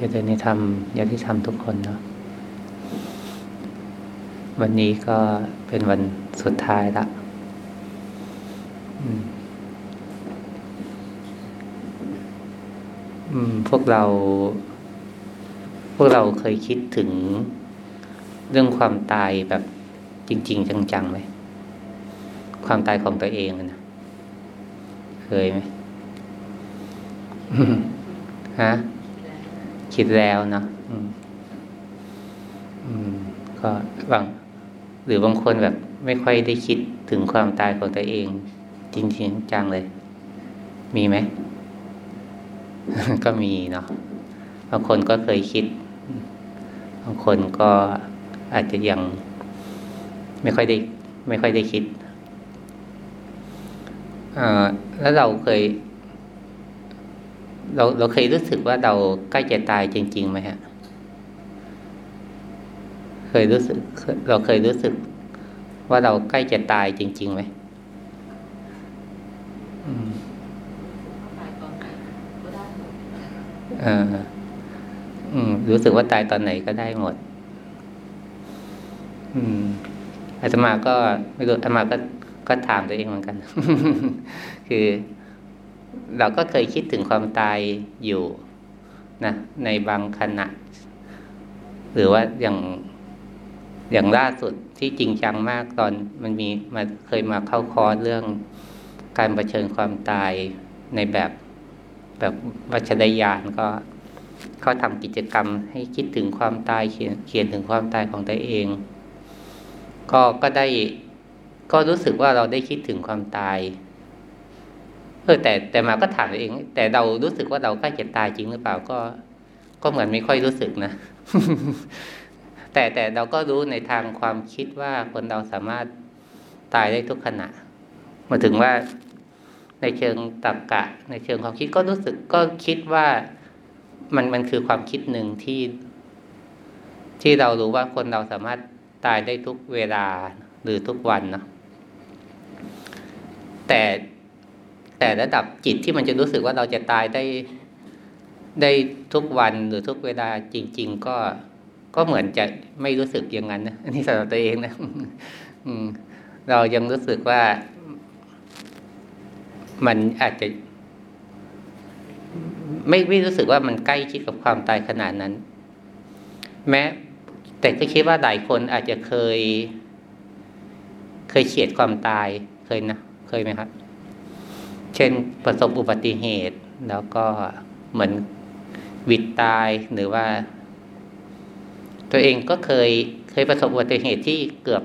จะเดินในธรรมญาติธรรมทุกคนเนาะวันนี้ก็เป็นวันสุดท้ายละพวกเรา พวกเราเคยคิดถึงเรื่องความตายแบบจริง ๆ จังๆไหมความตายของตัวเองนะเคยไหมฮะ คิดแล้วเนาะอืมอืมก็บางหรือบางคนแบบไม่ค่อยได้คิดถึงความตายของตัวเอง จริงๆจังเลย มีไหม ก็มีเนาะบางคนก็เคยคิด บางคนก็อาจจะยัง ไม่ค่อยได้ ไม่ค่อยได้คิดอ่าแล้วเราเคย เราเราเคยรู้สึกว่าเราใกล้จะตายจริงๆไหมฮะ เคยรู้สึก เราเคยรู้สึก ว่าเราใกล้จะตายจริงๆไหมออืม รู้สึกว่าตายตอนไหนก็ได้หมด อืมอาตมาก็ไม่รู้อาตมาก็ก็ถามตัวเองเหมือนกัน คือ เราก็เคยคิดถึงความตายอยู่นะในบางขณะ หรือว่าอย่างอย่างล่าสุดที่จริงจังมากตอนมันมีมาเคยมาเข้าคอร์สเรื่องการรเผชิญความตายในแบบแบบวัชรยานก็เขาทำกิจกรรมให้คิดถึงความตายเขียนเขียนถึงความตายของตัวเอง ก็ก็ได้ก็รู้สึกว่าเราได้คิดถึงความตาย เออแต่แต่มาก็ถามตัวเอง แต่เรารู้สึกว่าเราใกล้จะตายจริงหรือเปล่าก็ ก็เหมือนไม่ค่อยรู้สึกนะแต่แต่เราก็รู้ในทางความคิดว่าคนเราสามารถตายได้ทุกขณะมาถึงว่าในเชิงตรรกะในเชิงความคิดก็รู้สึกก็คิดว่ามันมันคือความคิดหนึ่งที่ ที่เรารู้ว่าคนเราสามารถตายได้ทุกเวลาหรือทุกวันเนาะแต่ แต่ระดับจิตที่มันจะรู้สึกว่าเราจะตายได้ได้ทุกวันหรือทุกเวลาจริง ๆ ก็ก็เหมือนจะไม่รู้สึกอย่างนั้นนะอันนี้สำหรับตัวเองนะเรายังรู้สึกว่า มันอาจจะ ไม่ไม่รู้สึกว่ามันใกล้ชิดกับความตายขนาดนั้น แม้ แต่ก็คิดว่าหลายคนอาจจะเคย เคยเฉียดความตายเคยนะเคยไหมครับ เช่นประสบอุบัติเหตุ แล้วก็เหมือนวิดตายหรือว่า ตัวเองก็เคยเคยประสบอุบัติเหตุที่เกือบ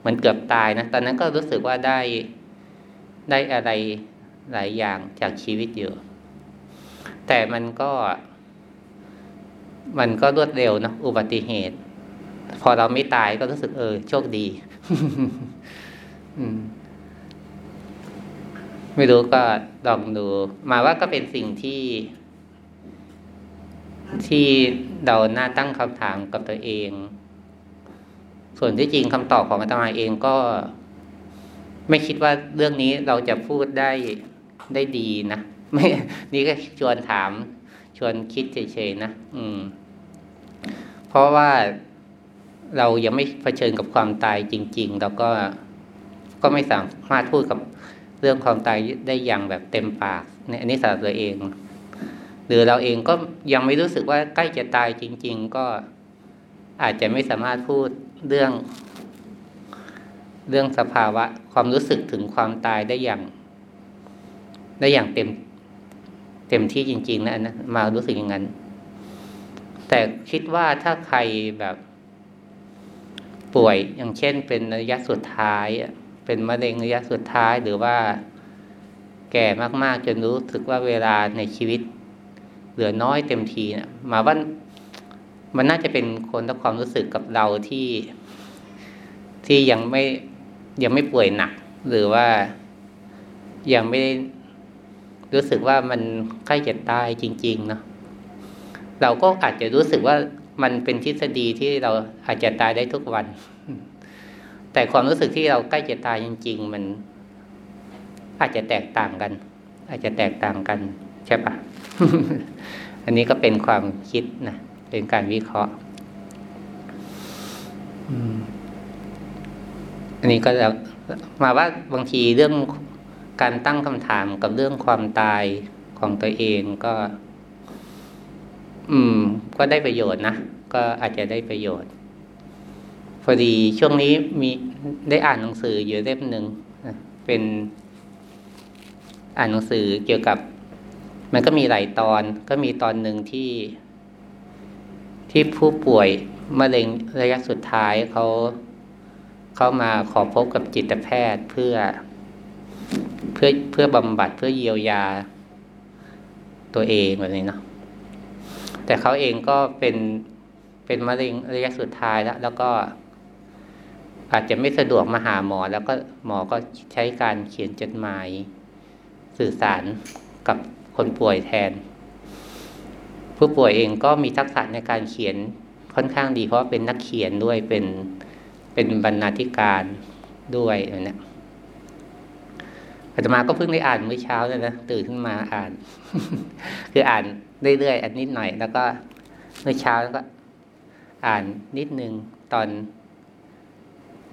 เหมือนเกือบตายนะตอนนั้นก็รู้สึกว่าได้ได้อะไรหลายอย่างจากชีวิตอยู่ แต่มันก็ มันก็รวดเร็วนะอุบัติเหตุ พอเราไม่ตายก็รู้สึกเออ โชคดี อืม ไม่รู้ก็ลองดู มาว่าก็เป็นสิ่งที่ที่เราหน้าตั้งคำถามกับตัวเอง ส่วนที่จริงคำตอบของอาตมาเองก็ ไม่คิดว่าเรื่องนี้เราจะพูดได้ได้ดีนะไม่นี่ก็ชวนถาม ชวนคิดเฉยๆนะอืม เพราะว่าเรายังไม่เผชิญกับความตายจริงๆเราก็ก็ไม่สามารถพูดกับ เรื่องความตายได้อย่างแบบเต็มปากเนี่ยอันนี้สำหรับตัวเอง หรือเราเองก็ยังไม่รู้สึกว่าใกล้จะตายจริง ๆ ก็อาจจะไม่สามารถพูดเรื่อง เรื่องสภาวะความรู้สึกถึงความตายได้อย่าง ได้อย่างเต็มเต็มที่จริง ๆ นะนะมารู้สึกอย่างนั้น แต่คิดว่าถ้าใครแบบป่วยอย่างเช่นเป็นระยะสุดท้าย เป็นมะเร็งระยะสุดท้ายหรือว่าแก่มากๆ จนรู้สึกว่าเวลาในชีวิต เหลือน้อยเต็มทีนะมาว่ามันน่าจะเป็นคนต่ความรู้สึกกับเราที่ ที่ยังไม่ยังไม่ป่วยหนัก หรือว่ายังไม่รู้สึกว่ามันใกล้จะตายจริงๆเนาะเราก็อาจจะรู้สึกว่ามันเป็นทฤษฎีที่เราอาจจะตายได้ทุกวัน แต่ความรู้สึกที่เราใกล้จะตายจริง ๆ มันอาจจะแตกต่างกัน อาจจะแตกต่างกัน ใช่ปะอันนี้ก็เป็นความคิดนะเป็นการวิเคราะห์อันนี้ก็จะมาว่าบางทีเรื่องการตั้งคำถามกับเรื่องความตายของตัวเองก็ อืม ก็ได้ประโยชน์นะ ก็อาจจะได้ประโยชน์ พอดีช่วงนี้มีได้อ่านหนังสืออยู่เล่มหนึ่งเป็นอ่านหนังสือเกี่ยวกับ มันก็มีหลายตอน ก็มีตอนหนึ่งที่ ที่ผู้ป่วยมะเร็งระยะสุดท้ายเขาเขามาขอพบกับจิตแพทย์เพื่อ เพื่อเพื่อบำบัดเพื่อเยียวยาตัวเองแบบนี้เนาะแต่เขาเองก็เป็นเป็นมะเร็งระยะสุดท้ายแล้ว แล้วก็ อาจจะไม่สะดวกมาหาหมอ แล้วก็หมอก็ใช้การเขียนจดหมายสื่อสารกับคนป่วยแทน ผู้ป่วยเองก็มีทักษะในการเขียนค่อนข้างดี เพราะเป็นนักเขียนด้วยเป็นเป็นบรรณาธิการด้วยเนี่ยอาตมาก็เพิ่งได้อ่านเมื่อเช้าเลยนะตื่นขึ้นมาอ่าน คืออ่านเรื่อยๆอันนิดหน่อย แล้วก็เมื่อเช้าแล้วก็ อ่านนิดนึงตอน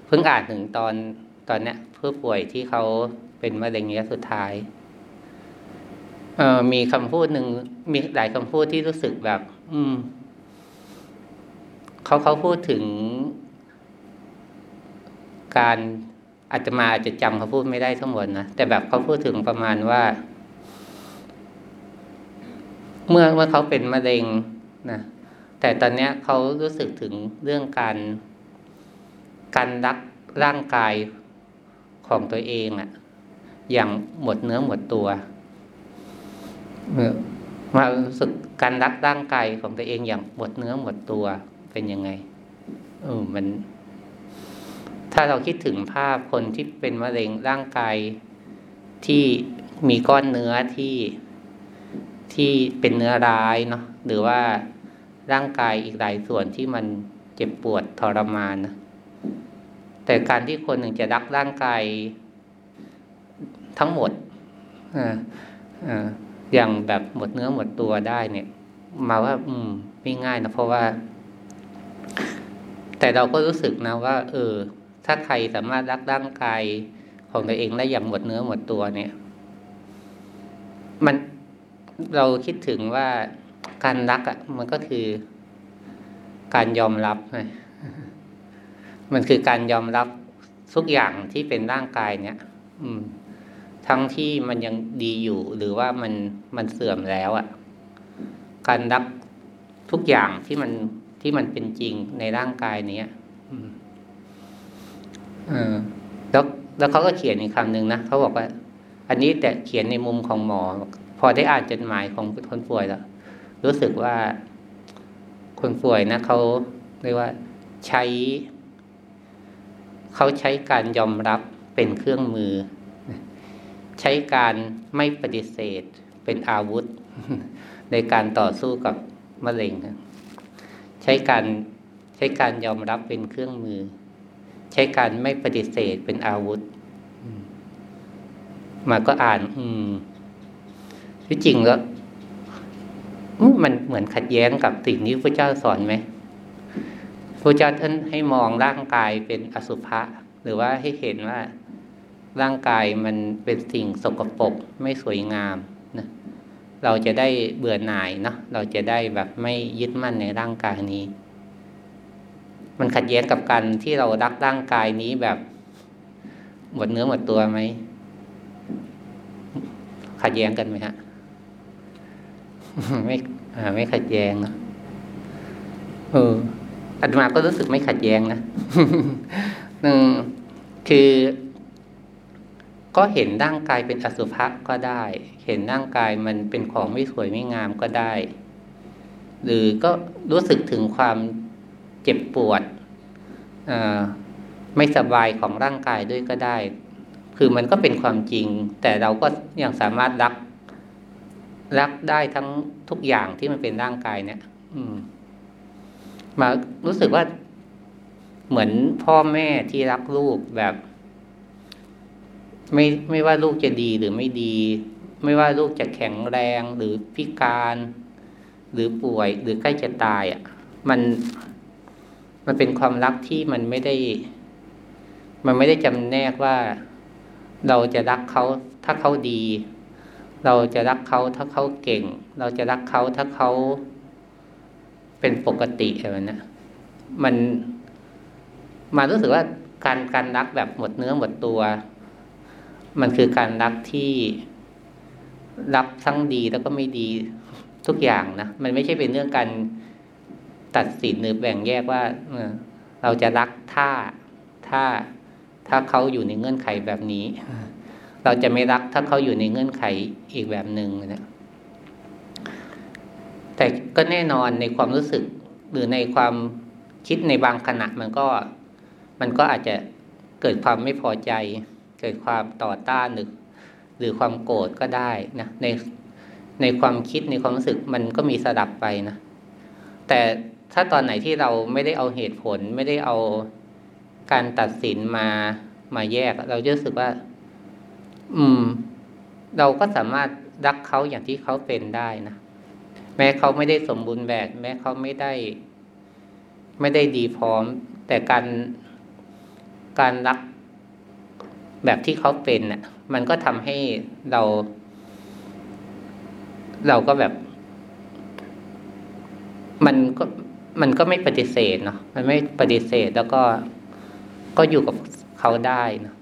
เพิ่งอ่านถึงตอนตอนเนี้ยผู้ป่วยที่เขาเป็นมะเร็งระยะสุดท้ายเออมีคำพูดหนึ่งมีหลายคำพูดที่รู้สึกแบบ อืมเขาเขาพูดถึง การอาจจะมาอาจจะจำเขาพูดไม่ได้ทั้งหมดนะแต่แบบเขาพูดถึงประมาณว่า เมื่อเมื่อเขาเป็นมะเร็งนะแต่ตอนเนี้ยเขารู้สึกถึงเรื่องการ การรักร่างกายของตัวเองอะอย่างหมดเนื้อหมดตัวมารู้สึกการรักร่างกายของตัวเองอย่างหมดเนื้อหมดตัวเป็นยังไงเออมัน ถ้าเราคิดถึงภาพคนที่เป็นมะเร็งร่างกายที่มีก้อนเนื้อที่ที่เป็นเนื้อร้ายเนาะหรือว่าร่างกายอีกหลายส่วนที่มันเจ็บปวดทรมานนะ แต่การที่คนหนึ่งจะรักร่างกายทั้งหมดอย่างแบบหมดเนื้อหมดตัวได้เนี่ย มาว่า อืม ไม่ง่ายนะเพราะว่า แต่เราก็รู้สึกนะว่า เออ ถ้าใครสามารถรักร่างกายของตัวเองได้อย่างหมดเนื้อหมดตัวเนี่ย มันเราคิดถึงว่าการรักอะ มันก็คือการยอมรับไง มันคือการยอมรับทุกอย่างที่เป็นร่างกายเนี่ย อืม ทั้งที่มันยังดีอยู่ หรือว่ามันมันเสื่อมแล้วอะ่ะ การรับทุกอย่างที่มันที่มันเป็นจริงในร่างกายเนี้ยเออแล้วแล้วเขาก็เขียนอีกคำหนึ่งนะเขาบอกว่า อันนี้แต่เขียนในมุมของหมอ พอได้อ่านจดหมายของคนป่วยแล้วรู้สึกว่าคนป่วยนะเขาเรียกว่าใช้ เขาใช้การยอมรับเป็นเครื่องมือ ใช้การไม่ปฏิเสธเป็นอาวุธ ในการต่อสู้กับมะเร็งใช้การใช้การยอมรับเป็นเครื่องมือ ใช้การไม่ปฏิเสธเป็นอาวุธมาก็อ่าน อืมที่จริงแล้วมันเหมือนขัดแย้งกับสิ่งที่พระเจ้าสอนไหม ระเจ้าท่านให้มองร่างกายเป็นอสุภะหรือว่าให้เห็นว่าร่างกายมันเป็นสิ่งสกปรกไม่สวยงามนะเราจะได้เบื่อหน่ายเนาะเราจะได้แบบไม่ยึดมั่นในร่างกายนี้ มันขัดแย้งกับการที่เรารักร่างกายนี้แบบหมดเนื้อหมดตัวไหมขัดแย้งกันไหมฮะไม่ไม่ขัดแย้งนะเออ อาตมาก็รู้สึกไม่ขัดแย้งนะหนึ่งคือ ก็เห็นร่างกายเป็นอสุภะก็ได้ เห็นร่างกายมันเป็นของไม่สวยไม่งามก็ได้ หรือก็รู้สึกถึงความเจ็บปวดไม่สบายของร่างกายด้วยก็ได้ คือมันก็เป็นความจริง แต่เราก็ยังสามารถรัก รักได้ทั้งทุกอย่างที่มันเป็นร่างกายเนี่ย อืม มารู้สึกว่าเหมือนพ่อแม่ที่รักลูกแบบ ไม่ไม่ว่าลูกจะดีหรือไม่ดี ไม่ว่าลูกจะแข็งแรงหรือพิการ หรือป่วยหรือใกล้จะตายอะ มันมันเป็นความรักที่มันไม่ได้ มันไม่ได้จำแนกว่าเราจะรักเขาถ้าเขาดี เราจะรักเขาถ้าเขาเก่ง เราจะรักเขาถ้าเขา เป็นปกติอะไรนะมันมารู้สึกว่าการการรักแบบหมดเนื้อหมดตัว มันคือการรักที่รักทั้งดีแล้วก็ไม่ดีทุกอย่างนะมันไม่ใช่เป็นเรื่องการตัดสินหรือแบ่งแยกว่าเราจะรักถ้าถ้าถ้าเขาอยู่ในเงื่อนไขแบบนี้ เราจะไม่รักถ้าเขาอยู่ในเงื่อนไขอีกแบบหนึ่งนะ แต่ก็แน่นอนในความรู้สึกหรือในความคิดในบางขณะมันก็มันก็อาจจะเกิดความไม่พอใจ เกิดความต่อต้านหรือหรือความโกรธก็ได้นะในในความคิดในความรู้สึกมันก็มีสลับไปนะแต่ถ้าตอนไหนที่เราไม่ได้เอาเหตุผลไม่ได้เอาการตัดสินมามาแยก เราจะรู้สึกว่า อืม เราก็สามารถรักเขาอย่างที่เขาเป็นได้นะ แม้เขาไม่ได้สมบูรณ์แบบ แม้เขาไม่ได้ ไม่ได้ดีพร้อม แต่การการรักแบบที่เขาเป็นน่ะ มันก็ทำให้เรา เราก็แบบ มันก็มันก็ไม่ปฏิเสธเนาะมันไม่ปฏิเสธแล้วก็ก็อยู่กับเขาได้เนาะ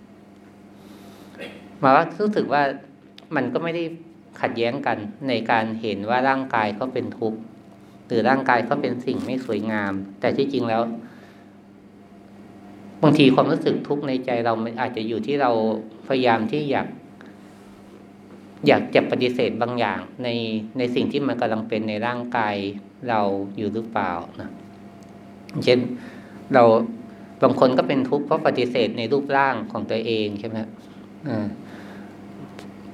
มาว่ารู้สึกว่ามันก็ไม่ได้ ขัดแย้งกันในการเห็นว่าร่างกายเขาเป็นทุกข์หรือร่างกายเขาเป็นสิ่งไม่สวยงาม แต่ที่จริงแล้วบางทีความรู้สึกทุกข์ในใจเราอาจจะอยู่ที่เราพยายามที่อยาก อยากจะปฏิเสธบางอย่างในในสิ่งที่มันกำลังเป็นในร่างกายเราอยู่หรือเปล่านะเช่นเราบางคนก็เป็นทุกข์เพราะปฏิเสธในรูปร่างของตัวเองใช่ไหมอ่า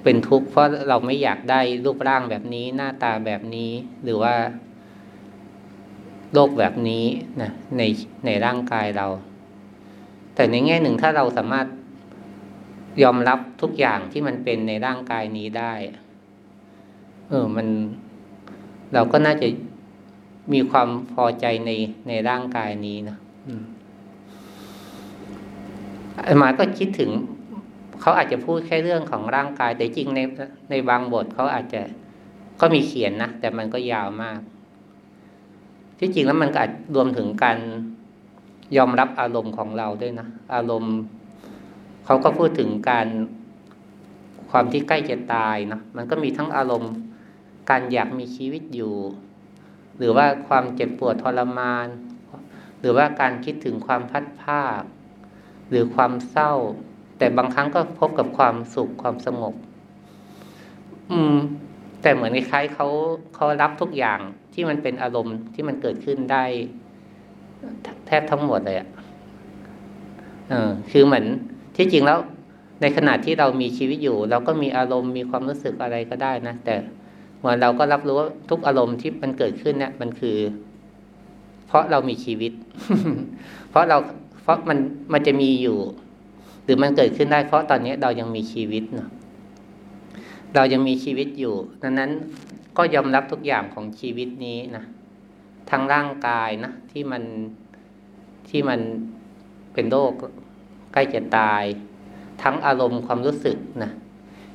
เป็นทุกข์เพราะเราไม่อยากได้รูปร่างแบบนี้ หน้าตาแบบนี้ หรือว่าโรคแบบนี้นะในในร่างกายเรา แต่ในแง่หนึ่งถ้าเราสามารถยอมรับทุกอย่างที่มันเป็นในร่างกายนี้ได้ เออ มันเราก็น่าจะมีความพอใจในในร่างกายนี้นะอามาก็คิดถึง เขาอาจจะพูดแค่เรื่องของร่างกาย แต่จริงในในบางบทเขาอาจจะก็มีเขียนนะแต่มันก็ยาวมาก ที่จริงแล้วมันก็อาจรวมถึงการยอมรับอารมณ์ของเราด้วยนะอารมณ์เขาก็พูดถึงการความที่ใกล้จะตายนะมันก็มีทั้งอารมณ์การอยากมีชีวิตอยู่ หรือว่าความเจ็บปวดทรมาน หรือว่าการคิดถึงความพัดภาค หรือความเศร้า แต่บางครั้งก็พบกับความสุขความสงบ อืม แต่เหมือนคล้ายเขาเขารับทุกอย่างที่มันเป็นอารมณ์ที่มันเกิดขึ้นได้ แทบทั้งหมดเลยอะ่ะเออคือเหมือนที่จริงแล้ว ในขณะที่เรามีชีวิตอยู่ เราก็มีอารมณ์มีความรู้สึกอะไรก็ได้นะแต่เหมือนเราก็รับรู้ว่าทุกอารมณ์ที่มันเกิดขึ้นเนี่ย มันคือ เพราะเรามีชีวิต เพราะเราเพราะมันมันจะมีอยู่ หรือมันเกิดขึ้นได้เพราะตอนนี้เรายังมีชีวิตเนาะเรายังมีชีวิตอยู่ ดังนั้นก็ยอมรับทุกอย่างของชีวิตนี้นะทั้งร่างกายนะที่มันที่มันเป็นโรคใกล้จะตาย ทั้งอารมณ์ความรู้สึกนะ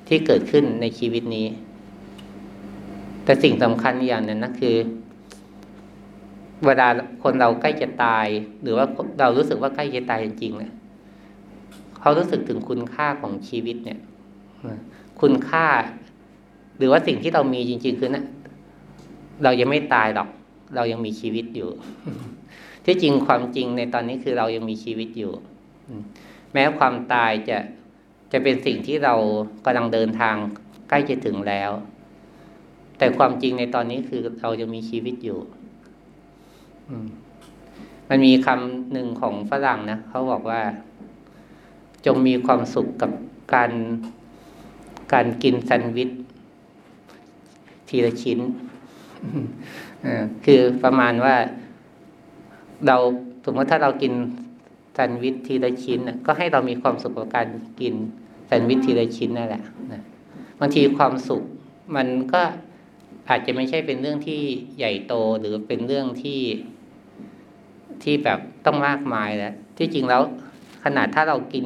ที่เกิดขึ้นในชีวิตนี้ แต่สิ่งสำคัญอย่างนึงนะคือ เวลาคนเราใกล้จะตาย หรือว่าเรารู้สึกว่าใกล้จะตายจริงๆเนี่ย เขารู้สึกถึงคุณค่าของชีวิตเนี่ยคุณค่า หรือว่าสิ่งที่เรามีจริง ๆ คือนะเรายังไม่ตายหรอก เรายังมีชีวิตอยู่ ที่จริงความจริงในตอนนี้คือเรายังมีชีวิตอยู่ แม้ความตายจะจะเป็นสิ่งที่เรากำลังเดินทางใกล้จะถึงแล้ว แต่ความจริงในตอนนี้คือเรายังมีชีวิตอยู่มันมีคำหนึ่งของฝรั่งนะเขาบอกว่า จงมีความสุขกับการการกินแซนด์วิชทีละชิ้นคือประมาณว่า เราสมมติถ้าเรากินแซนด์วิชทีละชิ้นก็ให้เรามีความสุขกับการกินแซนด์วิชทีละชิ้นนั่นแหละบางทีความสุขมันก็อาจจะไม่ใช่เป็นเรื่องที่ใหญ่โตหรือเป็นเรื่องที่ที่แบบต้องมากมายแล้วที่จริงแล้วขนาดถ้าเรากิน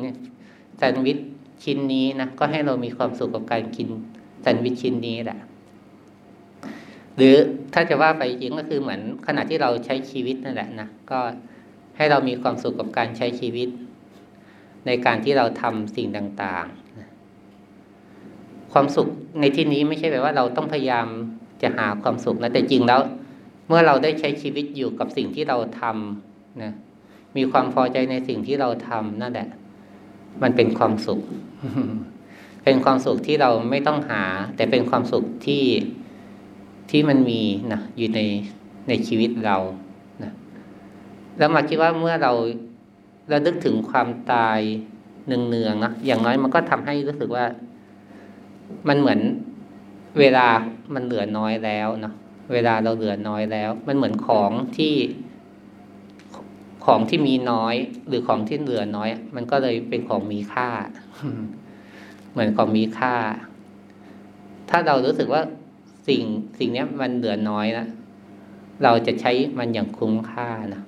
แซนด์วิชชิ้นนี้นะก็ให้เรามีความสุขกับการกินแซนด์วิชชิ้นนี้แหละ หรือถ้าจะว่าไปจริงก็คือเหมือนขณะที่เราใช้ชีวิตนั่นแหละนะก็ให้เรามีความสุขกับการใช้ชีวิต ในการที่เราทำสิ่งต่างๆ ความสุขในที่นี้ไม่ใช่แปลว่าเราต้องพยายามจะหาความสุขนะแต่จริงแล้ว เมื่อเราได้ใช้ชีวิตอยู่กับสิ่งที่เราทำนะมีความพอใจในสิ่งที่เราทำนั่นแหละ มันเป็นความสุข เป็นความสุขที่เราไม่ต้องหา แต่เป็นความสุขที่ที่มันมีนะอยู่ในในชีวิตเรานะแล้วมาคิดว่าเมื่อเราเราดึกถึงความตายเนืองๆนะอย่างน้อยมันก็ทำให้รู้สึกว่า มันเหมือนเวลามันเหลือน้อยแล้วเนาะเวลาเราเหลือน้อยแล้ว มันเหมือนของที่ ของที่มีน้อยหรือของที่เหลือน้อย มันก็เลยเป็นของมีค่า เหมือนของมีค่า ถ้าเรารู้สึกว่าสิ่งสิ่งนี้มันเหลือน้อยนะเราจะใช้มันอย่างคุ้มค่านะ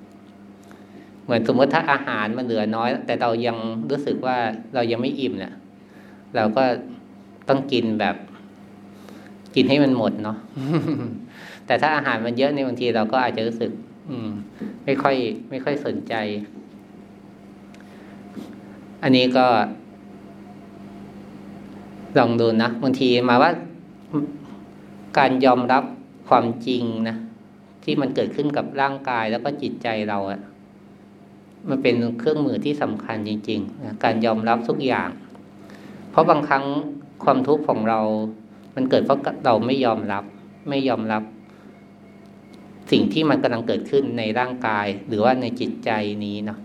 เหมือนสมมติถ้าอาหารมันเหลือน้อย แต่เรายังรู้สึกว่าเรายังไม่อิ่มเนะี่ยเราก็ต้องกินแบบ กินให้มันหมดเนาะแต่ถ้าอาหารมันเยอะในบางทีเราก็อาจจะรู้สึก อืม ไม่ค่อย ไม่ค่อยสนใจ อันนี้ก็ ลองดูนะบางทีมาว่าการยอมรับความจริงนะที่มันเกิดขึ้นกับร่างกายแล้วก็จิตใจเราอะมันเป็นเครื่องมือที่สำคัญจริงๆนะการยอมรับทุกอย่าง เพราะบางครั้งความทุกข์ของเรา มันเกิดเพราะเราไม่ยอมรับ ไม่ยอมรับ สิ่งที่มันกำลังเกิดขึ้นในร่างกาย หรือว่าในจิตใจนี้เนาะ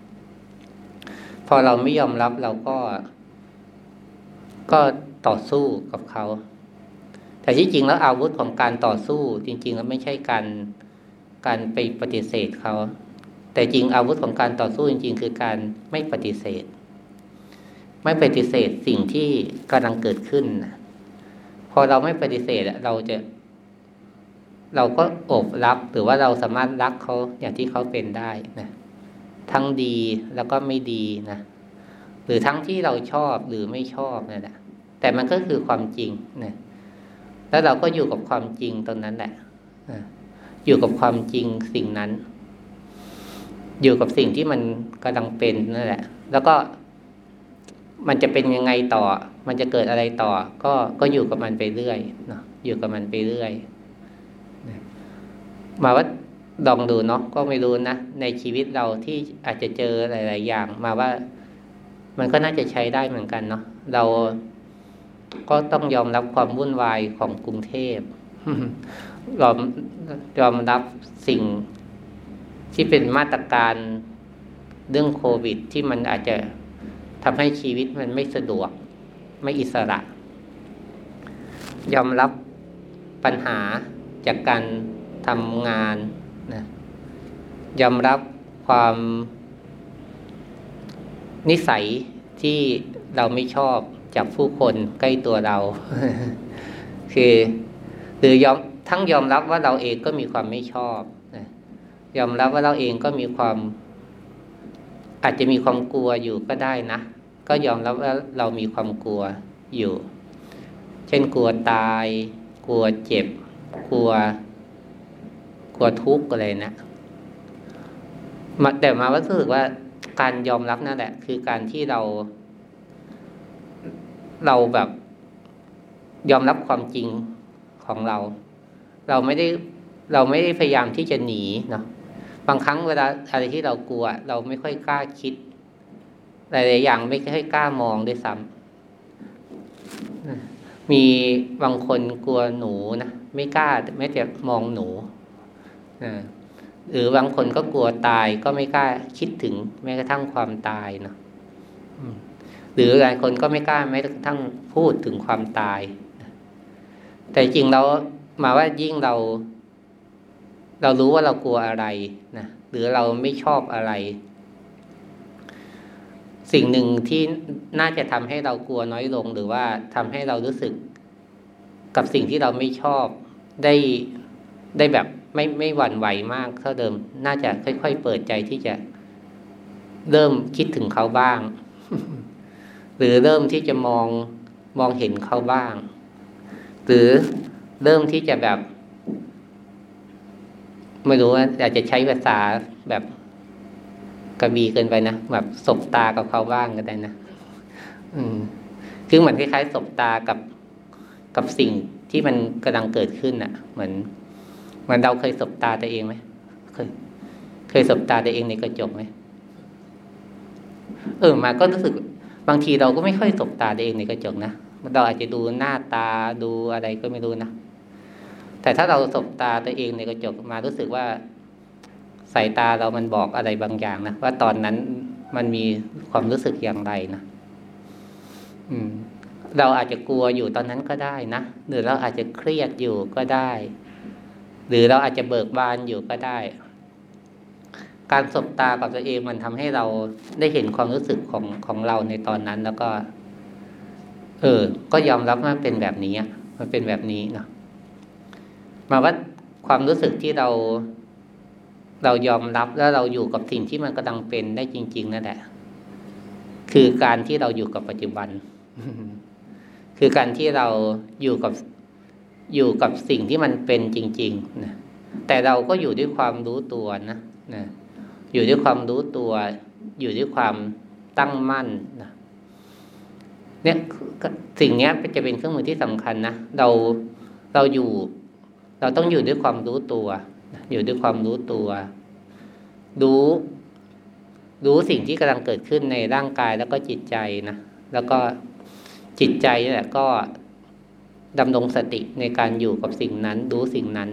พอเราไม่ยอมรับเราก็ ก็ต่อสู้กับเขา แต่ที่จริงแล้วอาวุธของการต่อสู้จริง ๆ แล้วไม่ใช่การการไปปฏิเสธเขา แต่จริงอาวุธของการต่อสู้จริง ๆ คือการไม่ปฏิเสธ ไม่ปฏิเสธสิ่งที่กำลังเกิดขึ้นพอเราไม่ปฏิเสธเราจะ เราก็อบรับหรือว่าเราสามารถรักเขาอย่างที่เขาเป็นได้นะทั้งดีแล้วก็ไม่ดีนะหรือทั้งที่เราชอบหรือไม่ชอบนั่นแหละแต่มันก็คือความจริงนะแล้วเราก็อยู่กับความจริงตรงนั้นแหละอยู่กับความจริงสิ่งนั้น อยู่กับสิ่งที่มันกำลังเป็นนั่นแหละ แล้วก็มันจะเป็นยังไงต่อ มันจะเกิดอะไรต่อ ก็ก็อยู่กับมันไปเรื่อยเนาะอยู่กับมันไปเรื่อย มาว่าลองดูเนาะก็ไม่รู้นะในชีวิตเราที่อาจจะเจอหลาย ๆ อย่าง มาว่า มันก็น่าจะใช้ได้เหมือนกันเนาะเราก็ต้องยอมรับความวุ่นวายของกรุงเทพยอมยอมรับสิ่งที่เป็นมาตรการเรื่องโควิด ที่มันอาจจะทำให้ชีวิตมันไม่สะดวก ไม่อิสระ ยอมรับปัญหาจากการ ทำงานนะยอมรับความนิสัยที่เราไม่ชอบจากผู้คนใกล้ตัวเรา คือหรือยอมทั้งยอมรับว่าเราเองก็มีความไม่ชอบนะยอมรับว่าเราเองก็มีความ อาจจะมีความกลัวอยู่ก็ได้นะ ก็ยอมรับว่าเรามีความกลัวอยู่ เช่นกลัวตาย กลัวเจ็บ กลัว กลัวทุกข์อะไรนะมาแต่มาว่ารู้สึกว่าการยอมรับนั่นแหละ คือการที่เรา เราแบบยอมรับความจริงของเรา เราไม่ได้เราไม่ได้พยายามที่จะหนีเนาะบางครั้งเวลาอะไรที่เรากลัว เราไม่ค่อยกล้าคิดหลายๆอย่างไม่ค่อยกล้ามองด้วยซ้ำมีบางคนกลัวหนูนะไม่กล้าแม้แต่มองหนู หรือบางคนก็กลัวตายก็ไม่กล้าคิดถึงแม้กระทั่งความตายเนาะหรือหลายคนก็ไม่กล้าแม้กระทั่งพูดถึงความตาย แต่จริงเรามาว่ายิ่งเรา เรารู้ว่าเรากลัวอะไรนะหรือเราไม่ชอบอะไร สิ่งหนึ่งที่น่าจะทำให้เรากลัวน้อยลง หรือว่าทำให้เรารู้สึกกับสิ่งที่เราไม่ชอบได้ได้แบบ ไม่ไม่หวั่นไหวมากเท่าเดิม น่าจะค่อย ๆ เปิดใจที่จะเริ่มคิดถึงเขาบ้าง หรือเริ่มที่จะมองมองเห็นเขาบ้าง หรือเริ่มที่จะแบบ ไม่รู้ว่าอาจจะใช้ภาษาแบบกระบีเกินไปนะแบบสบตากับเขาบ้างก็ได้นะอืมคือเหมือนคล้ายๆสบตากับกับสิ่งที่มันกำลังเกิดขึ้นอะ่ะ เหมือน เหมือนเราเคยสบตาตัวเองไหมเคย เคยสบตาตัวเองในกระจกไหมเออมาก็รู้สึก บางทีเราก็ไม่ค่อยสบตาตัวเองในกระจกนะเราอาจจะดูหน้าตาดูอะไรก็ไม่รู้นะแต่ถ้าเราสบตาตัวเองในกระจกมารู้สึกว่าสายตาเรามันบอกอะไรบางอย่างนะว่าตอนนั้นมันมีความรู้สึกอย่างไรนะอืม เราอาจจะกลัวอยู่ตอนนั้นก็ได้นะหรือเราอาจจะเครียดอยู่ก็ได้ หรือเราอาจจะเบิกบานอยู่ก็ได้ การสบตากับตัวเองมันทำให้เราได้เห็นความรู้สึกของของเราในตอนนั้นแล้วก็ เออ ก็ยอมรับว่าเป็นแบบนี้มันเป็นแบบนี้เนาะมาว่าความรู้สึกที่เราเรายอมรับแล้วเราอยู่กับสิ่งที่มันกำลังเป็นได้จริง ๆ นั่นแหละ คือการที่เราอยู่กับปัจจุบัน คือการที่เราอยู่กับ อยู่กับสิ่งที่มันเป็นจริงๆนะแต่เราก็อยู่ด้วยความรู้ตัวนะนะอยู่ด้วยความรู้ตัว อยู่ด้วยความตั้งมั่นนะเนี่ยสิ่งนี้จะเป็นเครื่องมือที่สำคัญนะเราเราอยู่ เราต้องอยู่ด้วยความรู้ตัว อยู่ด้วยความรู้ตัว รู้รู้สิ่งที่กำลังเกิดขึ้นในร่างกายแล้วก็จิตใจนะแล้วก็จิตใจนี่แหละก็ ดำรงสติในการอยู่กับสิ่งนั้นรู้สิ่งนั้น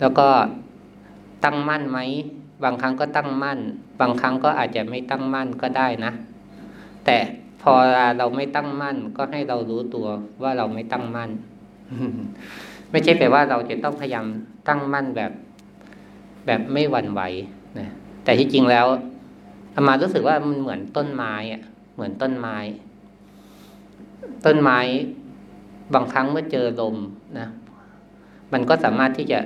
แล้วก็ตั้งมั่นไหม บางครั้งก็ตั้งมั่น บางครั้งก็อาจจะไม่ตั้งมั่นก็ได้นะ แต่พอเราไม่ตั้งมั่น ก็ให้เรารู้ตัวว่าเราไม่ตั้งมั่น ไม่ใช่แปลว่าเราจะต้องพยายามตั้งมั่นแบบ แบบไม่หวั่นไหวนะแต่ที่จริงแล้วอามารู้สึกว่ามันเหมือนต้นไม้อะเหมือนต้นไม้ ต้นไม้บางครั้งเมื่อเจอลมนะ มันก็สามารถที่จะ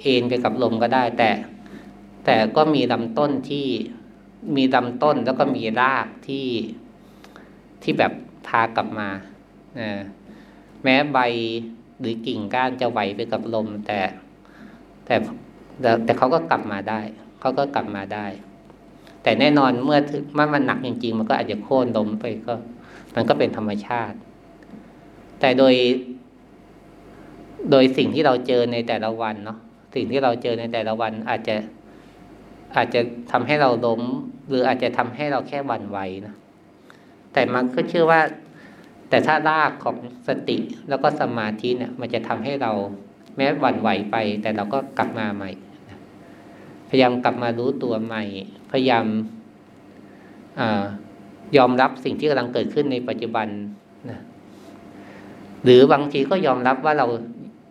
เอ็นไปกับลมก็ได้ แต่ แต่ก็มีลำต้นที่มีลำต้นแล้วก็มีรากที่ที่แบบพากลับมาแม้ใบหรือกิ่งก้านจะไหวไปกับลม แต่ แต่แต่เขาก็กลับมาได้เขาก็กลับมาได้ แต่แน่นอนเมื่อเมื่อมันหนักจริงๆ มันก็อาจจะโค่นลมไปก็ มันก็เป็นธรรมชาติ แต่โดย โดยสิ่งที่เราเจอในแต่ละวันเนาะสิ่งที่เราเจอในแต่ละวันอาจจะอาจจะทำให้เราล้ม หรืออาจจะทำให้เราแค่หวั่นไหวนะแต่มันก็เชื่อว่า แต่ถ้ารากของสติแล้วก็สมาธิเนี่ย มันจะทำให้เราแม้หวั่นไหวไป แต่เราก็กลับมาใหม่พยายามกลับมารู้ตัวใหม่ พยายามอ ยอมรับสิ่งที่กำลังเกิดขึ้นในปัจจุบันนะหรือบางทีก็ยอมรับว่าเรา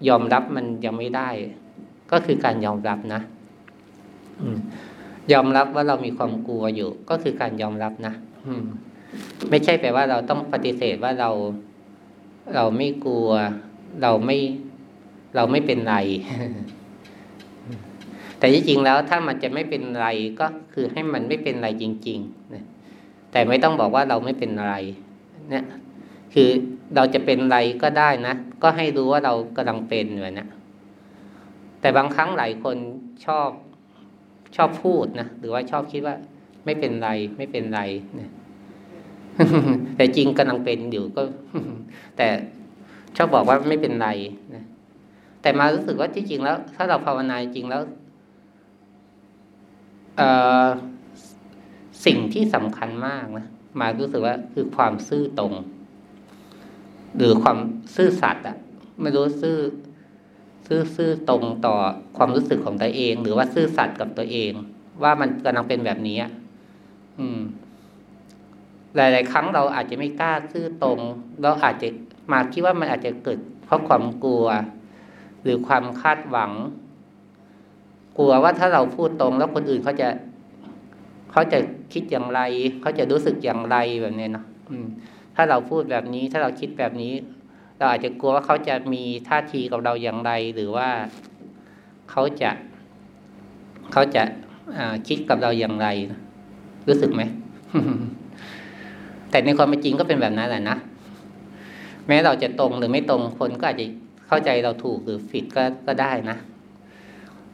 ยอมรับมันยังไม่ได้ ก็คือการยอมรับนะยอมรับว่าเรามีความกลัวอยู่ ก็คือการยอมรับนะไม่ใช่แปลว่าเราต้องปฏิเสธว่าเราเราไม่กลัว เราไม่เราไม่เป็นไร แต่จริงๆแล้วถ้ามันจะไม่เป็นไรก็คือให้มันไม่เป็นไรจริงๆนะ แต่ไม่ต้องบอกว่าเราไม่เป็นไร เนี่ย คือเราจะเป็นไรก็ได้นะ ก็ให้รู้ว่าเรากำลังเป็นอยู่นะแต่บางครั้งหลายคนชอบชอบพูดนะหรือว่าชอบคิดว่า ไม่เป็นไรไม่เป็นไรเนี่ยแต่จริงกำลังเป็นอยู่ก็ แต่ชอบบอกว่าไม่เป็นไรนะแต่มารู้สึกว่าที่จริงแล้ว ถ้าเราภาวนาจริงแล้ว เออ สิ่งที่สำคัญมากนะมารู้สึกว่าคือความซื่อตรง หรือความซื่อสัตย์อะไม่รู้ซื่อซื่อซื่อตรงต่อความรู้สึกของตัวเอง หรือว่าซื่อสัตย์กับตัวเอง ว่ามันกำลังเป็นแบบนี้อืม หลาย ๆ ครั้งเราอาจจะไม่กล้าซื่อตรง เราอาจจะมาคิดว่ามันอาจจะเกิด เพราะความกลัว หรือความคาดหวัง กลัวว่าถ้าเราพูดตรง แล้วคนอื่นเขาจะ เขาจะคิดอย่างไร เขาจะรู้สึกอย่างไรแบบนี้เนาะถ้าเราพูดแบบนี้ ถ้าเราคิดแบบนี้ เราอาจจะกลัวว่าเขาจะมีท่าทีกับเราอย่างไร หรือว่าเขาจะเขาจะคิดกับเราอย่างไร รู้สึกไหม แต่ในความเป็นจริงก็เป็นแบบนั้นแหละนะ แม้เราจะตรงหรือไม่ตรงคนก็อาจจะเข้าใจเราถูกหรือผิดก็ก็ได้นะ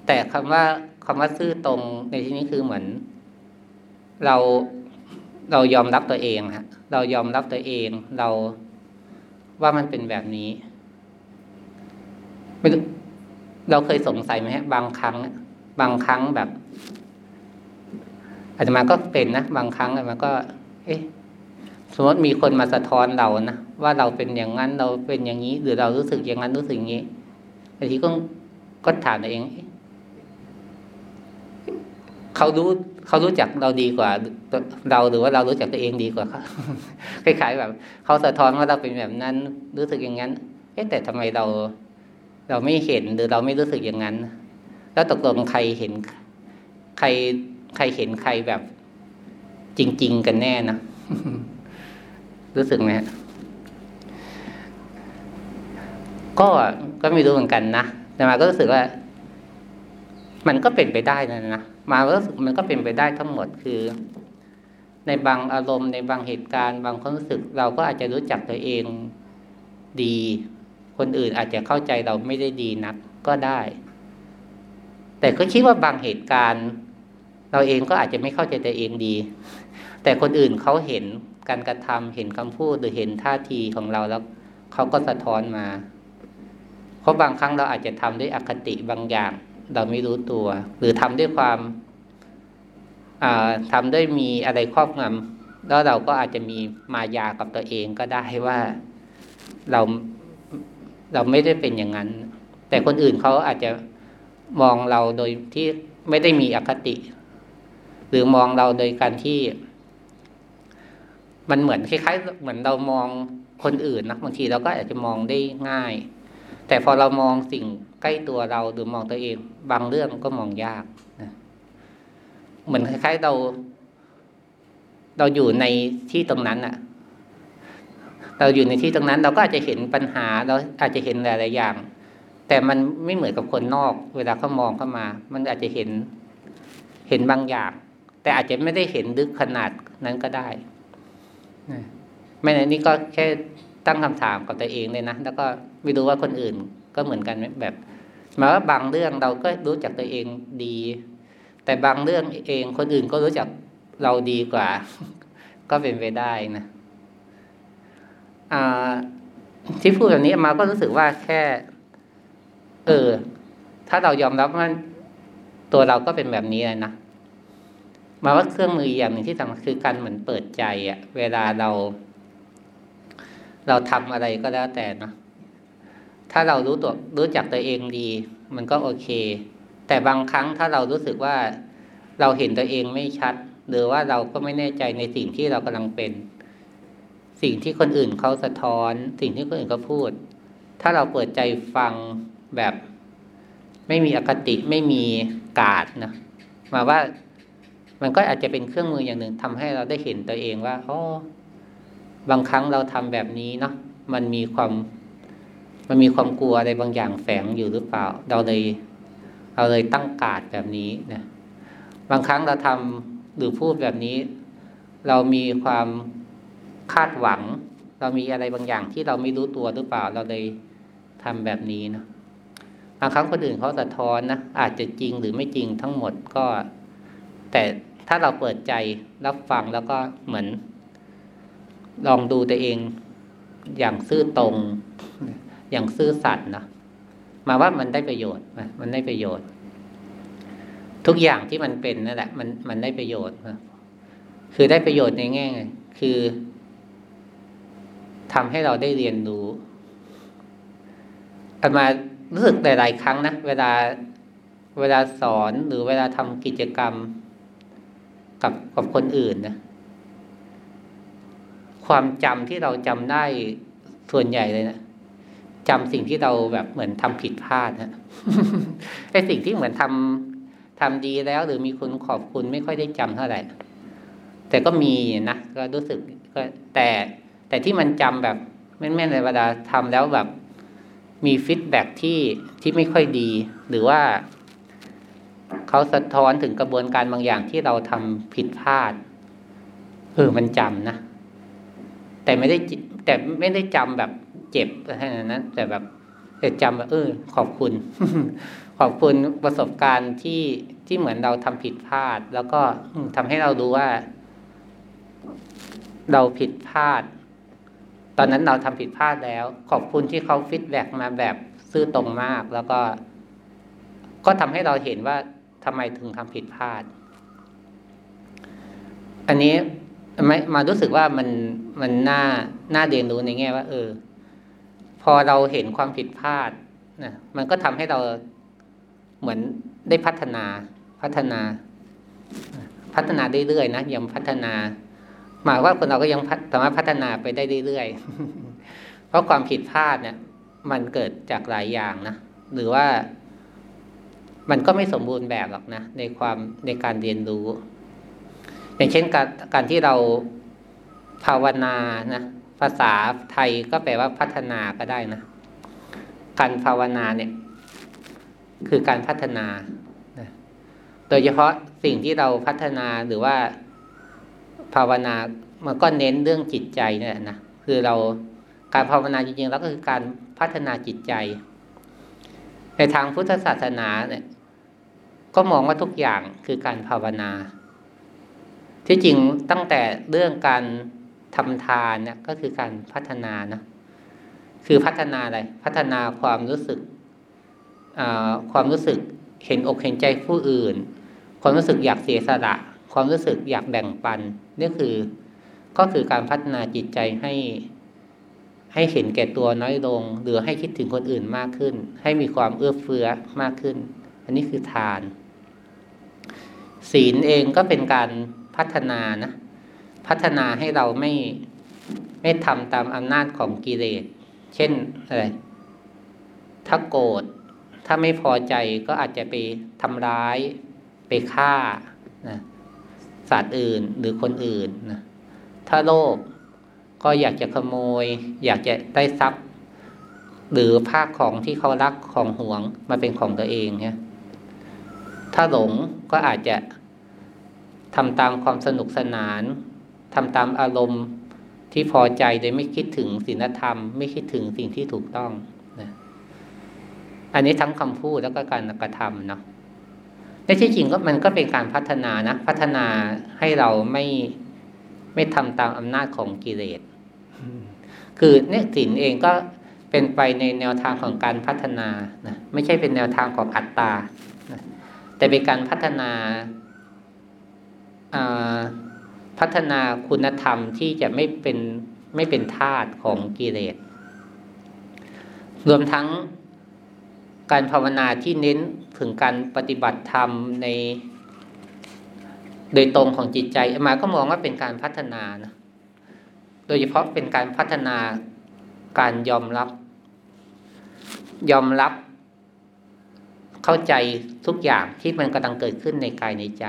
แต่คำว่าคำว่าซื่อตรงในที่นี้คือเหมือน เราเรายอมรับตัวเองฮะเรายอมรับตัวเองเราว่ามันเป็นแบบนี้ไม่เราเคยสงสัยไหมฮะ บางครั้ง บางครั้งแบบอาจจะมาก็เป็นนะบางครั้งมันก็ เอ๊ะ สมมติมีคนมาสะท้อนเรานะว่าเราเป็นอย่างนั้นเราเป็นอย่างนี้ หรือเรารู้สึกอย่างนั้นรู้สึกอย่างนี้บางทีก็ก็ถามตัวเองเขารู้ เขารู้จักเราดีกว่าเราหรือว่าเรารู้จักตัวเองดีกว่าเขาคล้ายๆแบบเขาสะท้อนว่าเราเป็นแบบนั้น รู้สึกอย่างนั้น เอ๊ะแต่ทำไมเรา เราไม่เห็นหรือเราไม่รู้สึกอย่างนั้น แล้วตกลงใครเห็น ใครใครเห็นใครแบบ จริง ๆ กันแน่นะรู้สึกไหมก็ก็ไม่รู้เหมือนกันนะแต่มาก็รู้สึกว่า มันก็เป็นไปได้นะนะมาก็รู้สึกมันก็เป็นไปได้ทั้งหมดคือ ในบางอารมณ์ในบางเหตุการณ์บางความรู้สึก เราก็อาจจะรู้จักตัวเองดี คนอื่นอาจจะเข้าใจเราไม่ได้ดีนักก็ได้ แต่ก็คิดว่าบางเหตุการณ์ เราเองก็อาจจะไม่เข้าใจตัวเองดี แต่คนอื่นเขาเห็นการกระทำเห็นคำพูดหรือเห็นท่าทีของเราแล้วเขาก็สะท้อนมา เพราะบางครั้งเราอาจจะทำด้วยอคติบางอย่าง เราไม่รู้ตัว หรือทำด้วยความทำด้วยมีอะไรครอบงำแล้วเราก็อาจจะมีมายากับตัวเองก็ได้ว่าเราเราไม่ได้เป็นอย่างนั้น แต่คนอื่นเขาอาจจะมองเราโดยที่ไม่ได้มีอคติ หรือมองเราโดยการที่ มันเหมือนคล้ายๆ เหมือนเรามองคนอื่นนะบางทีเราก็อาจจะมองได้ง่าย แต่พอเรามองสิ่งใกล้ตัวเราหรือมองตัวเอง บางเรื่องก็มองยากนะเหมือนคล้ายๆเรา เราอยู่ในที่ตรงนั้นอะเราอยู่ในที่ตรงนั้น เราก็อาจจะเห็นปัญหา เราอาจจะเห็นหลายๆอย่าง แต่มันไม่เหมือนกับคนนอก เวลาเขามองเข้ามา มันอาจจะเห็นเห็นบางอย่าง แต่อาจจะไม่ได้เห็นลึกขนาดนั้นก็ได้ไม่นนี้ก็แค่ ตั้งคำถามกับตัวเองเลยนะแล้วก็ไม่รู้ว่าคนอื่นก็เหมือนกันแบบหมายว่าบางเรื่องเราก็รู้จักตัวเองดี แต่บางเรื่องเองคนอื่นก็รู้จักเราดีกว่า ก็เป็นไปได้นะที่พูดแบบนี้มาก็รู้สึกว่าแค่ เออ ถ้าเรายอมรับว่าตัวเราก็เป็นแบบนี้เลยนะมาว่าเครื่องมืออย่างหนึ่งที่สำคัญคือการเหมือนเปิดใจอะเวลาเรา เราทำอะไรก็แล้วแต่นะถ้าเรารู้ตัวรู้จักตัวเองดี มันก็โอเค แต่บางครั้งถ้าเรารู้สึกว่าเราเห็นตัวเองไม่ชัด หรือว่าเราก็ไม่แน่ใจในสิ่งที่เรากำลังเป็น สิ่งที่คนอื่นเขาสะท้อน สิ่งที่คนอื่นเขาพูด ถ้าเราเปิดใจฟังแบบ ไม่มีอคติไม่มีกาดนะมาว่ามันก็อาจจะเป็นเครื่องมืออย่างหนึ่งทำให้เราได้เห็นตัวเองว่าอ๋อ บางครั้งเราทำแบบนี้เนาะมันมีความ มันมีความกลัวอะไรบางอย่างแฝงอยู่หรือเปล่า เราเลยเราเลยตั้งกาดแบบนี้นะบางครั้งเราทำหรือพูดแบบนี้ เรามีความคาดหวัง เรามีอะไรบางอย่างที่เราไม่รู้ตัวหรือเปล่า เราเลยทำแบบนี้นะบางครั้งคนอื่นเขาสะท้อนนะอาจจะจริงหรือไม่จริงทั้งหมดก็ แต่ถ้าเราเปิดใจรับฟังแล้วก็เหมือน ลองดูตัวเอง อย่างซื่อตรง อย่างซื่อสัตย์นะมาว่ามันได้ประโยชน์มันได้ประโยชน์ ทุกอย่างที่มันเป็นนั่นแหละ มันมันได้ประโยชน์คือได้ประโยชน์ในแง่คือทำให้เราได้เรียนรู้อามารู้สึกหลาย ๆ ครั้งนะเวลาเวลาสอนหรือเวลาทำกิจกรรมกับกับคนอื่นนะ ความจำที่เราจำได้ส่วนใหญ่เลยนะจำสิ่งที่เราแบบเหมือนทำผิดพลาดนะไอ้สิ่งที่เหมือนทำทำดีแล้ว หรือมีคุณขอบคุณไม่ค่อยได้จำเท่าไหร่แต่ก็มีนะก็รู้สึกก็แต่แต่ที่มันจำแบบแม่นๆในเวลาทำแล้วแบบมีฟีดแบ็ที่ที่ไม่ค่อยดี หรือว่าเขาสะท้อนถึงกระบวนการบางอย่างที่เราทำผิดพลาดเออมันจำนะ แต่ไม่ได้แต่ไม่ได้จำแบบเจ็บอะไรนั้น แต่แบบแต่จำแบบเออ ขอบคุณ ขอบคุณประสบการณ์ที่ที่เหมือนเราทำผิดพลาด แล้วก็ทำให้เรารู้ว่า เราผิดพลาด ตอนนั้นเราทำผิดพลาดแล้ว ขอบคุณที่เขาฟีดแบ็กมาแบบซื่อตรงมาก แล้วก็ ก็ทำให้เราเห็นว่าทำไมถึงทำผิดพลาด อันนี้ ไม่มารู้สึกว่ามันมันน่าน่าเรียนรู้ในแง่ว่า เออ พอเราเห็นความผิดพลาดนะมันก็ทำให้เราเหมือนได้พัฒนาพัฒนา พัฒนาเรื่อยๆนะยังพัฒนา หมายว่าคนเราก็ยังสามารถพัฒนาไปได้เรื่อยๆเพราะความผิดพลาดเนี่ย มันเกิดจากหลายอย่างนะหรือว่า มันก็ไม่สมบูรณ์แบบหรอกนะในความในการเรียนรู้ อย่างเช่นการการที่เราภาวนานะภาษาไทยก็แปลว่าพัฒนาก็ได้นะ การภาวนาเนี่ย คือการพัฒนาโดยเฉพาะสิ่งที่เราพัฒนาหรือว่าภาวนามันก็เน้นเรื่องจิตใจนี่แหละนะคือเราการภาวนาจริงๆแล้วก็คือการพัฒนาจิตใจ ในทางพุทธศาสนาเนี่ย ก็มองว่าทุกอย่างคือการภาวนา ที่จริงตั้งแต่เรื่องการทำทานเนี่ยก็คือการพัฒนานะคือพัฒนาอะไรพัฒนาความรู้สึกความรู้สึกเห็นอกเห็นใจผู้อื่น ความรู้สึกอยากเสียสละความรู้สึกอยากแบ่งปันนี่คือก็คือการพัฒนาจิตใจให้ ให้เห็นแก่ตัวน้อยลง หรือให้คิดถึงคนอื่นมากขึ้น ให้มีความเอื้อเฟื้อมากขึ้น อันนี้คือทาน ศีลเองก็เป็นการ พัฒนานะ พัฒนาให้เราไม่ไม่ทำตามอำนาจของกิเลส เช่นอะไรถ้าโกรธถ้าไม่พอใจก็อาจจะไปทำร้ายไปฆ่านะสัตว์อื่นหรือคนอื่นนะถ้าโลภก็อยากจะขโมย อยากจะได้ทรัพย์ หรือภาคของที่เขารักของห่วงมาเป็นของตัวเองเนี่ยถ้าหลงก็อาจจะ ทำตามความสนุกสนานทำตามอารมณ์ที่พอใจโดยไม่คิดถึงศีลธรรม ไม่คิดถึงสิ่งที่ถูกต้องอันนี้ทั้งคำพูดแล้วก็การกระทำเนาะในที่จริงก็มันก็เป็นการพัฒนานะพัฒนาให้เราไม่ไม่ทำตามอำนาจของกิเลสคือเนี่ยสินเองก็เป็นไปในแนวทางของการพัฒนานะไม่ใช่เป็นแนวทางของอัตตานะแต่เป็นการพัฒนา พัฒนาคุณธรรมที่จะไม่เป็นไม่เป็นทาตของกิเลส รวมทั้งการภาวนาที่เน้นถึงการปฏิบัติธรรมใน โดยตรงของจิตใจมาก็มองว่าเป็นการพัฒนานะโดยเฉพาะเป็นการพัฒนาการยอมรับ ยอมรับ เข้าใจทุกอย่างที่มันกำลังเกิดขึ้นในกายในใจ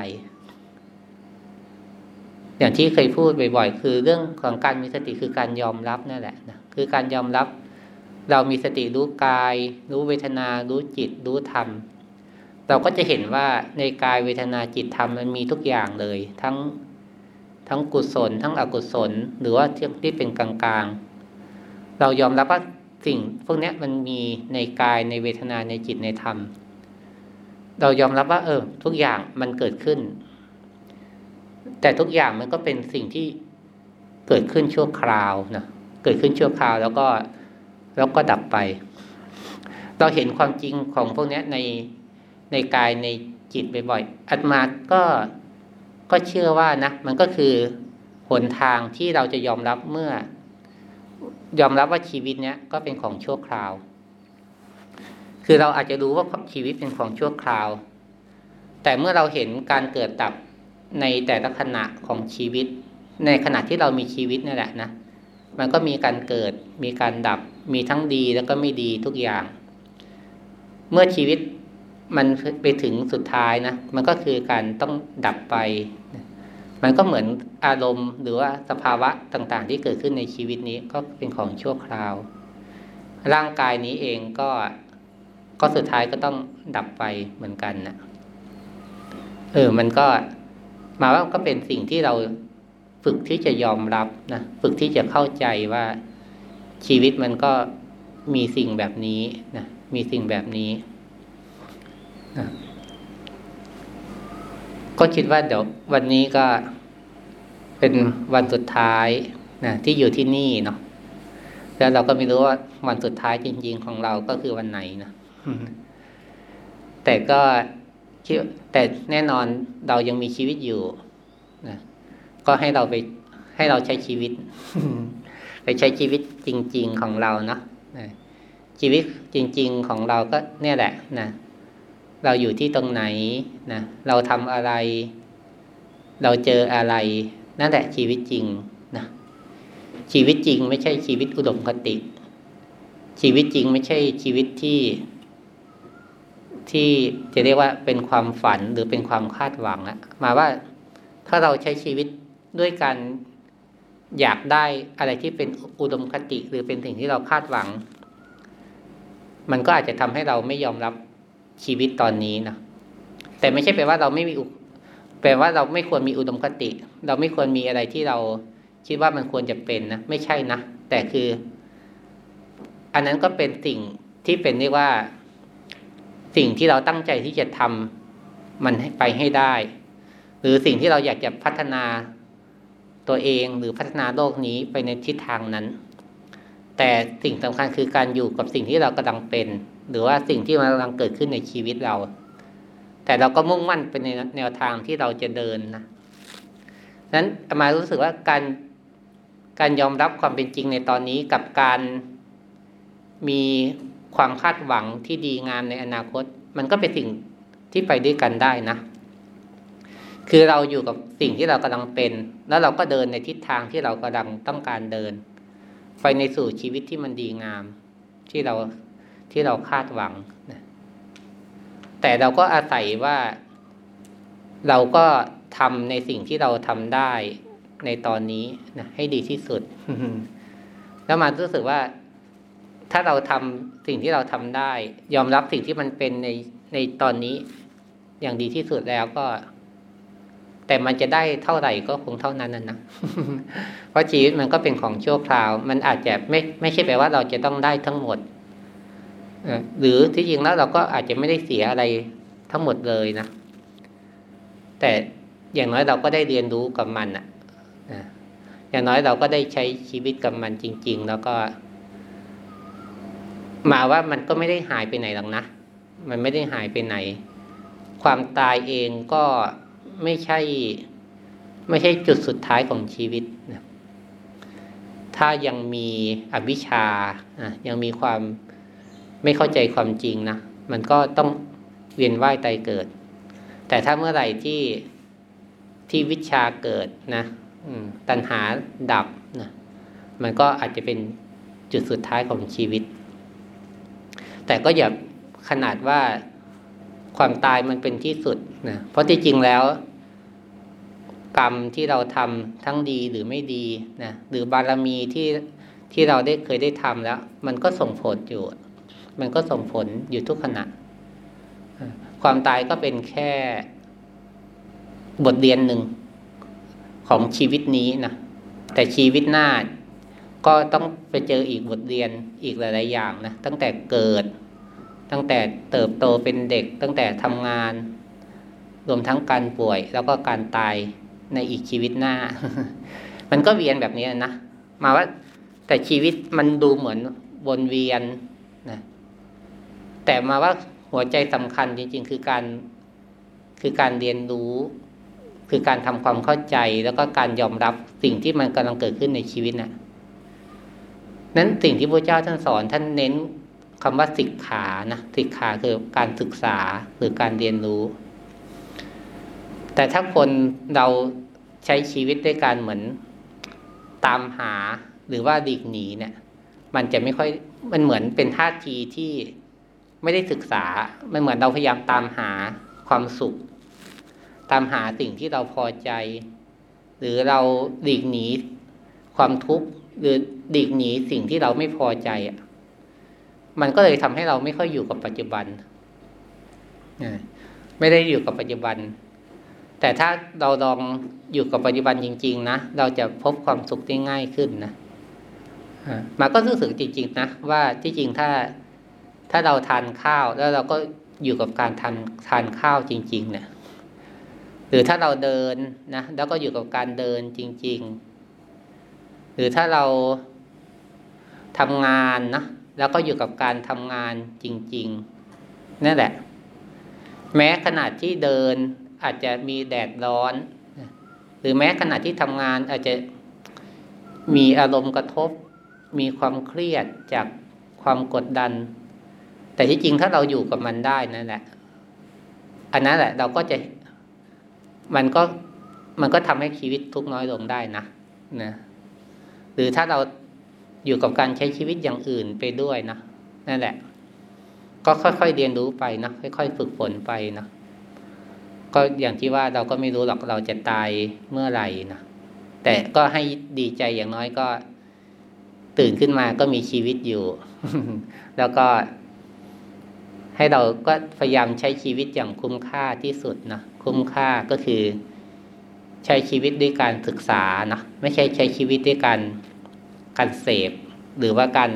อย่างที่เคยพูดบ่อยๆ คือเรื่องของการมีสติคือการยอมรับนั่นแหละนะคือการยอมรับ เรามีสติรู้กาย รู้เวทนา รู้จิต รู้ธรรม เราก็จะเห็นว่าในกายเวทนาจิตธรรมมันมีทุกอย่างเลย ทั้งทั้งกุศล ทั้งอกุศล หรือว่าที่เป็นกลางๆ เรายอมรับว่าสิ่งพวกนี้มันมีในกายในเวทนาในจิตในธรรม เรายอมรับว่า เออ ทุกอย่างมันเกิดขึ้น แต่ทุกอย่างมันก็เป็นสิ่งที่เกิดขึ้นชั่วคราวนะเกิดขึ้นชั่วคราวแล้วก็แล้วก็ดับไป เราเห็นความจริงของพวกนี้ในในกายในจิตบ่อยๆอัตมาก็ก็เชื่อว่านะมันก็คือหนทางที่เราจะยอมรับเมื่อ ยอมรับว่าชีวิตเนี้ยก็เป็นของชั่วคราว คือเราอาจจะรู้ว่าชีวิตเป็นของชั่วคราว แต่เมื่อเราเห็นการเกิดดับ ในแต่ละขณะของชีวิต ในขณะที่เรามีชีวิตนี่แหละนะ มันก็มีการเกิด มีการดับ มีทั้งดีแล้วก็ไม่ดีทุกอย่าง เมื่อชีวิตมันไปถึงสุดท้ายนะ มันก็คือการต้องดับไป มันก็เหมือนอารมณ์ หรือว่าสภาวะต่างๆ ที่เกิดขึ้นในชีวิตนี้ก็เป็นของชั่วคราว ร่างกายนี้เองก็ก็สุดท้ายก็ต้องดับไปเหมือนกันนะเออ มันก็ มาว่าก็เป็นสิ่งที่เราฝึกที่จะยอมรับนะฝึกที่จะเข้าใจว่าชีวิตมันก็มีสิ่งแบบนี้นะมีสิ่งแบบนี้นะก็คิดว่าเดี๋ยววันนี้ก็เป็นวันสุดท้ายนะที่อยู่ที่นี่เนาะแล้วเราก็ไม่รู้ว่าวันสุดท้ายจริง ๆ ของเราก็คือวันไหนนะแต่ก็คิด แต่แน่นอนเรายังมีชีวิตอยู่นะก็ให้เราไปให้เราใช้ชีวิต ไปใช้ชีวิตจริง ๆของเราเนาะชีวิตจริง ๆของเราก็เนี่ยแหละนะเราอยู่ที่ตรงไหนนะเราทำอะไร เราเจออะไร นั่นแหละชีวิตจริงนะชีวิตจริงไม่ใช่ชีวิตอุดมคติ ชีวิตจริงไม่ใช่ชีวิตที่ ที่จะเรียกว่าเป็นความฝันหรือเป็นความคาดหวังอะมาว่าถ้าเราใช้ชีวิตด้วยการอยากได้อะไรที่เป็นอุดมคติ หรือเป็นสิ่งที่เราคาดหวัง มันก็อาจจะทำให้เราไม่ยอมรับชีวิตตอนนี้นะแต่ไม่ใช่แปลว่าเราไม่มีแปลว่าเราไม่ควรมีอุดมคติ เราไม่ควรมีอะไรที่เราคิดว่ามันควรจะเป็นนะไม่ใช่นะแต่คือ อันนั้นก็เป็นสิ่งที่เป็นเรียกว่า สิ่งที่เราตั้งใจที่จะทำมันไปให้ได้ หรือสิ่งที่เราอยากจะพัฒนาตัวเองหรือพัฒนาโลกนี้ไปในทิศทางนั้น แต่สิ่งสำคัญคือการอยู่กับสิ่งที่เรากำลังเป็น หรือว่าสิ่งที่มันกำลังเกิดขึ้นในชีวิตเรา แต่เราก็มุ่งมั่นเป็นในแนวทางที่เราจะเดินนะนั้นมารู้สึกว่าการการยอมรับความเป็นจริงในตอนนี้กับการมี ความคาดหวังที่ดีงามในอนาคต มันก็เป็นสิ่งที่ไปด้วยกันได้นะ คือเราอยู่กับสิ่งที่เรากำลังเป็น แล้วเราก็เดินในทิศทางที่เรากำลังต้องการเดิน ไปในสู่ชีวิตที่มันดีงามที่เราที่เราคาดหวังนะแต่เราก็อาศัยว่าเราก็ทำในสิ่งที่เราทำได้ในตอนนี้นะให้ดีที่สุด แล้วมารู้สึกว่า ถ้าเราทำสิ่งที่เราทำได้ ยอมรับสิ่งที่มันเป็นในในตอนนี้ อย่างดีที่สุดแล้วก็ แต่มันจะได้เท่าไหร่ก็คงเท่านั้นนะนะเพราะชีวิตมันก็เป็นของชั่วคราว มันอาจจะไม่ไม่ใช่แปลว่าเราจะต้องได้ทั้งหมดหรือที่จริงแล้วเราก็อาจจะไม่ได้เสียอะไรทั้งหมดเลยนะแต่อย่างน้อยเราก็ได้เรียนรู้กับมันอะอย่างน้อยเราก็ได้ใช้ชีวิตกับมันจริง ๆ แล้วก็ มาว่ามันก็ไม่ได้หายไปไหนหรอกนะ มันไม่ได้หายไปไหน ความตายเองก็ไม่ใช่ ไม่ใช่จุดสุดท้ายของชีวิตนะถ้ายังมีอวิชชาอะยังมีความไม่เข้าใจความจริงนะมันก็ต้องเวียนว่ายตายเกิด แต่ถ้าเมื่อไหร่ที่ที่วิชาเกิดนะตัณหาดับนะมันก็อาจจะเป็นจุดสุดท้ายของชีวิต แต่ก็อย่าขนาดว่าความตายมันเป็นที่สุดนะเพราะที่จริงแล้ว กรรมที่เราทำทั้งดีหรือไม่ดีนะหรือบารมีที่ที่เราได้เคยได้ทำแล้ว มันก็ส่งผลอยู่ มันก็ส่งผลอยู่ทุกขณะ ความตายก็เป็นแค่บทเรียนหนึ่งของชีวิตนี้นะแต่ชีวิตหน้า ก็ต้องไปเจออีกบทเรียนอีกหลาย ๆ อย่างนะตั้งแต่เกิด ตั้งแต่เติบโตเป็นเด็ก ตั้งแต่ทำงาน รวมทั้งการป่วย แล้วก็การตายในอีกชีวิตหน้า มันก็เวียนแบบนี้นะมาว่า แต่ชีวิตมันดูเหมือนวนเวียนนะแต่มาว่าหัวใจสำคัญจริง ๆ คือการคือการเรียนรู้ คือการทำความเข้าใจแล้วก็การยอมรับสิ่งที่มันกำลังเกิดขึ้นในชีวิตนะ่ะ นั้นสิ่งที่พระเจ้าท่านสอนท่านเน้นคำว่าศิกขานะศิกขาคือการศึกษาหรือการเรียนรู้ แต่ถ้าคนเราใช้ชีวิตด้วยการเหมือนตามหาหรือว่าดีกหนีเนี่ย มันจะไม่ค่อยมันเหมือนเป็นท่าทีที่ไม่ได้ศึกษา มันเหมือนเราพยายามตามหาความสุข ตามหาสิ่งที่เราพอใจ หรือเราหลีกหนีความทุกข์หรือ หลีกหนีสิ่งที่เราไม่พอใจอะ มันก็เลยทำให้เราไม่ค่อยอยู่กับปัจจุบันไม่ได้อยู่กับปัจจุบัน แต่ถ้าเราลองอยู่กับปัจจุบันจริง ๆ นะเราจะพบความสุขได้ง่ายขึ้นนะมาก็รู้สึกจริง ๆ นะว่าที่จริงถ้าถ้าเราทานข้าวแล้วเราก็อยู่กับการทานทานข้าวจริง ๆ เนี่ยหรือถ้าเราเดินนะแล้วก็อยู่กับการเดินจริง ๆ หรือถ้าเรา ทำงานนะแล้วก็อยู่กับการทำงานจริง ๆ นั่นแหละ แม้ขนาดที่เดินอาจจะมีแดดร้อน หรือแม้ขณะที่ทำงานอาจจะมีอารมณ์กระทบ มีความเครียดจากความกดดัน แต่ที่จริงถ้าเราอยู่กับมันได้นั่นแหละ อันนั้นแหละ เราก็จะมันก็มันก็ทำให้ชีวิตทุกน้อยลงได้นะนะ หรือถ้าเรา อยู่กับการใช้ชีวิตอย่างอื่นไปด้วยนะนั่นแหละ ก็ค่อยๆเรียนรู้ไปนะค่อย ๆ ฝึกฝนไปนะก็อย่างที่ว่าเราก็ไม่รู้หรอกเราจะตายเมื่อไหร่นะแต่ก็ให้ดีใจอย่างน้อยก็ ตื่นขึ้นมาก็มีชีวิตอยู่ แล้วก็ ให้เราก็พยายามใช้ชีวิตอย่างคุ้มค่าที่สุดนะคุ้มค่าก็คือ ใช้ชีวิตด้วยการศึกษานะไม่ใช่ใช้ชีวิตด้วยการ การเสพหรือว่าการ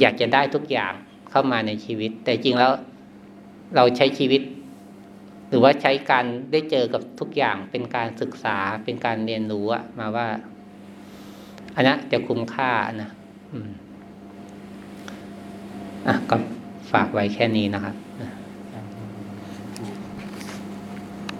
อยากจะได้ทุกอย่างเข้ามาในชีวิต แต่จริงแล้วเราใช้ชีวิต หรือว่าใช้การได้เจอกับทุกอย่างเป็นการศึกษาเป็นการเรียนรู้มาว่าอันนั้นจะคุ้มค่านะ อืม อะก็ฝากไว้แค่นี้นะครับ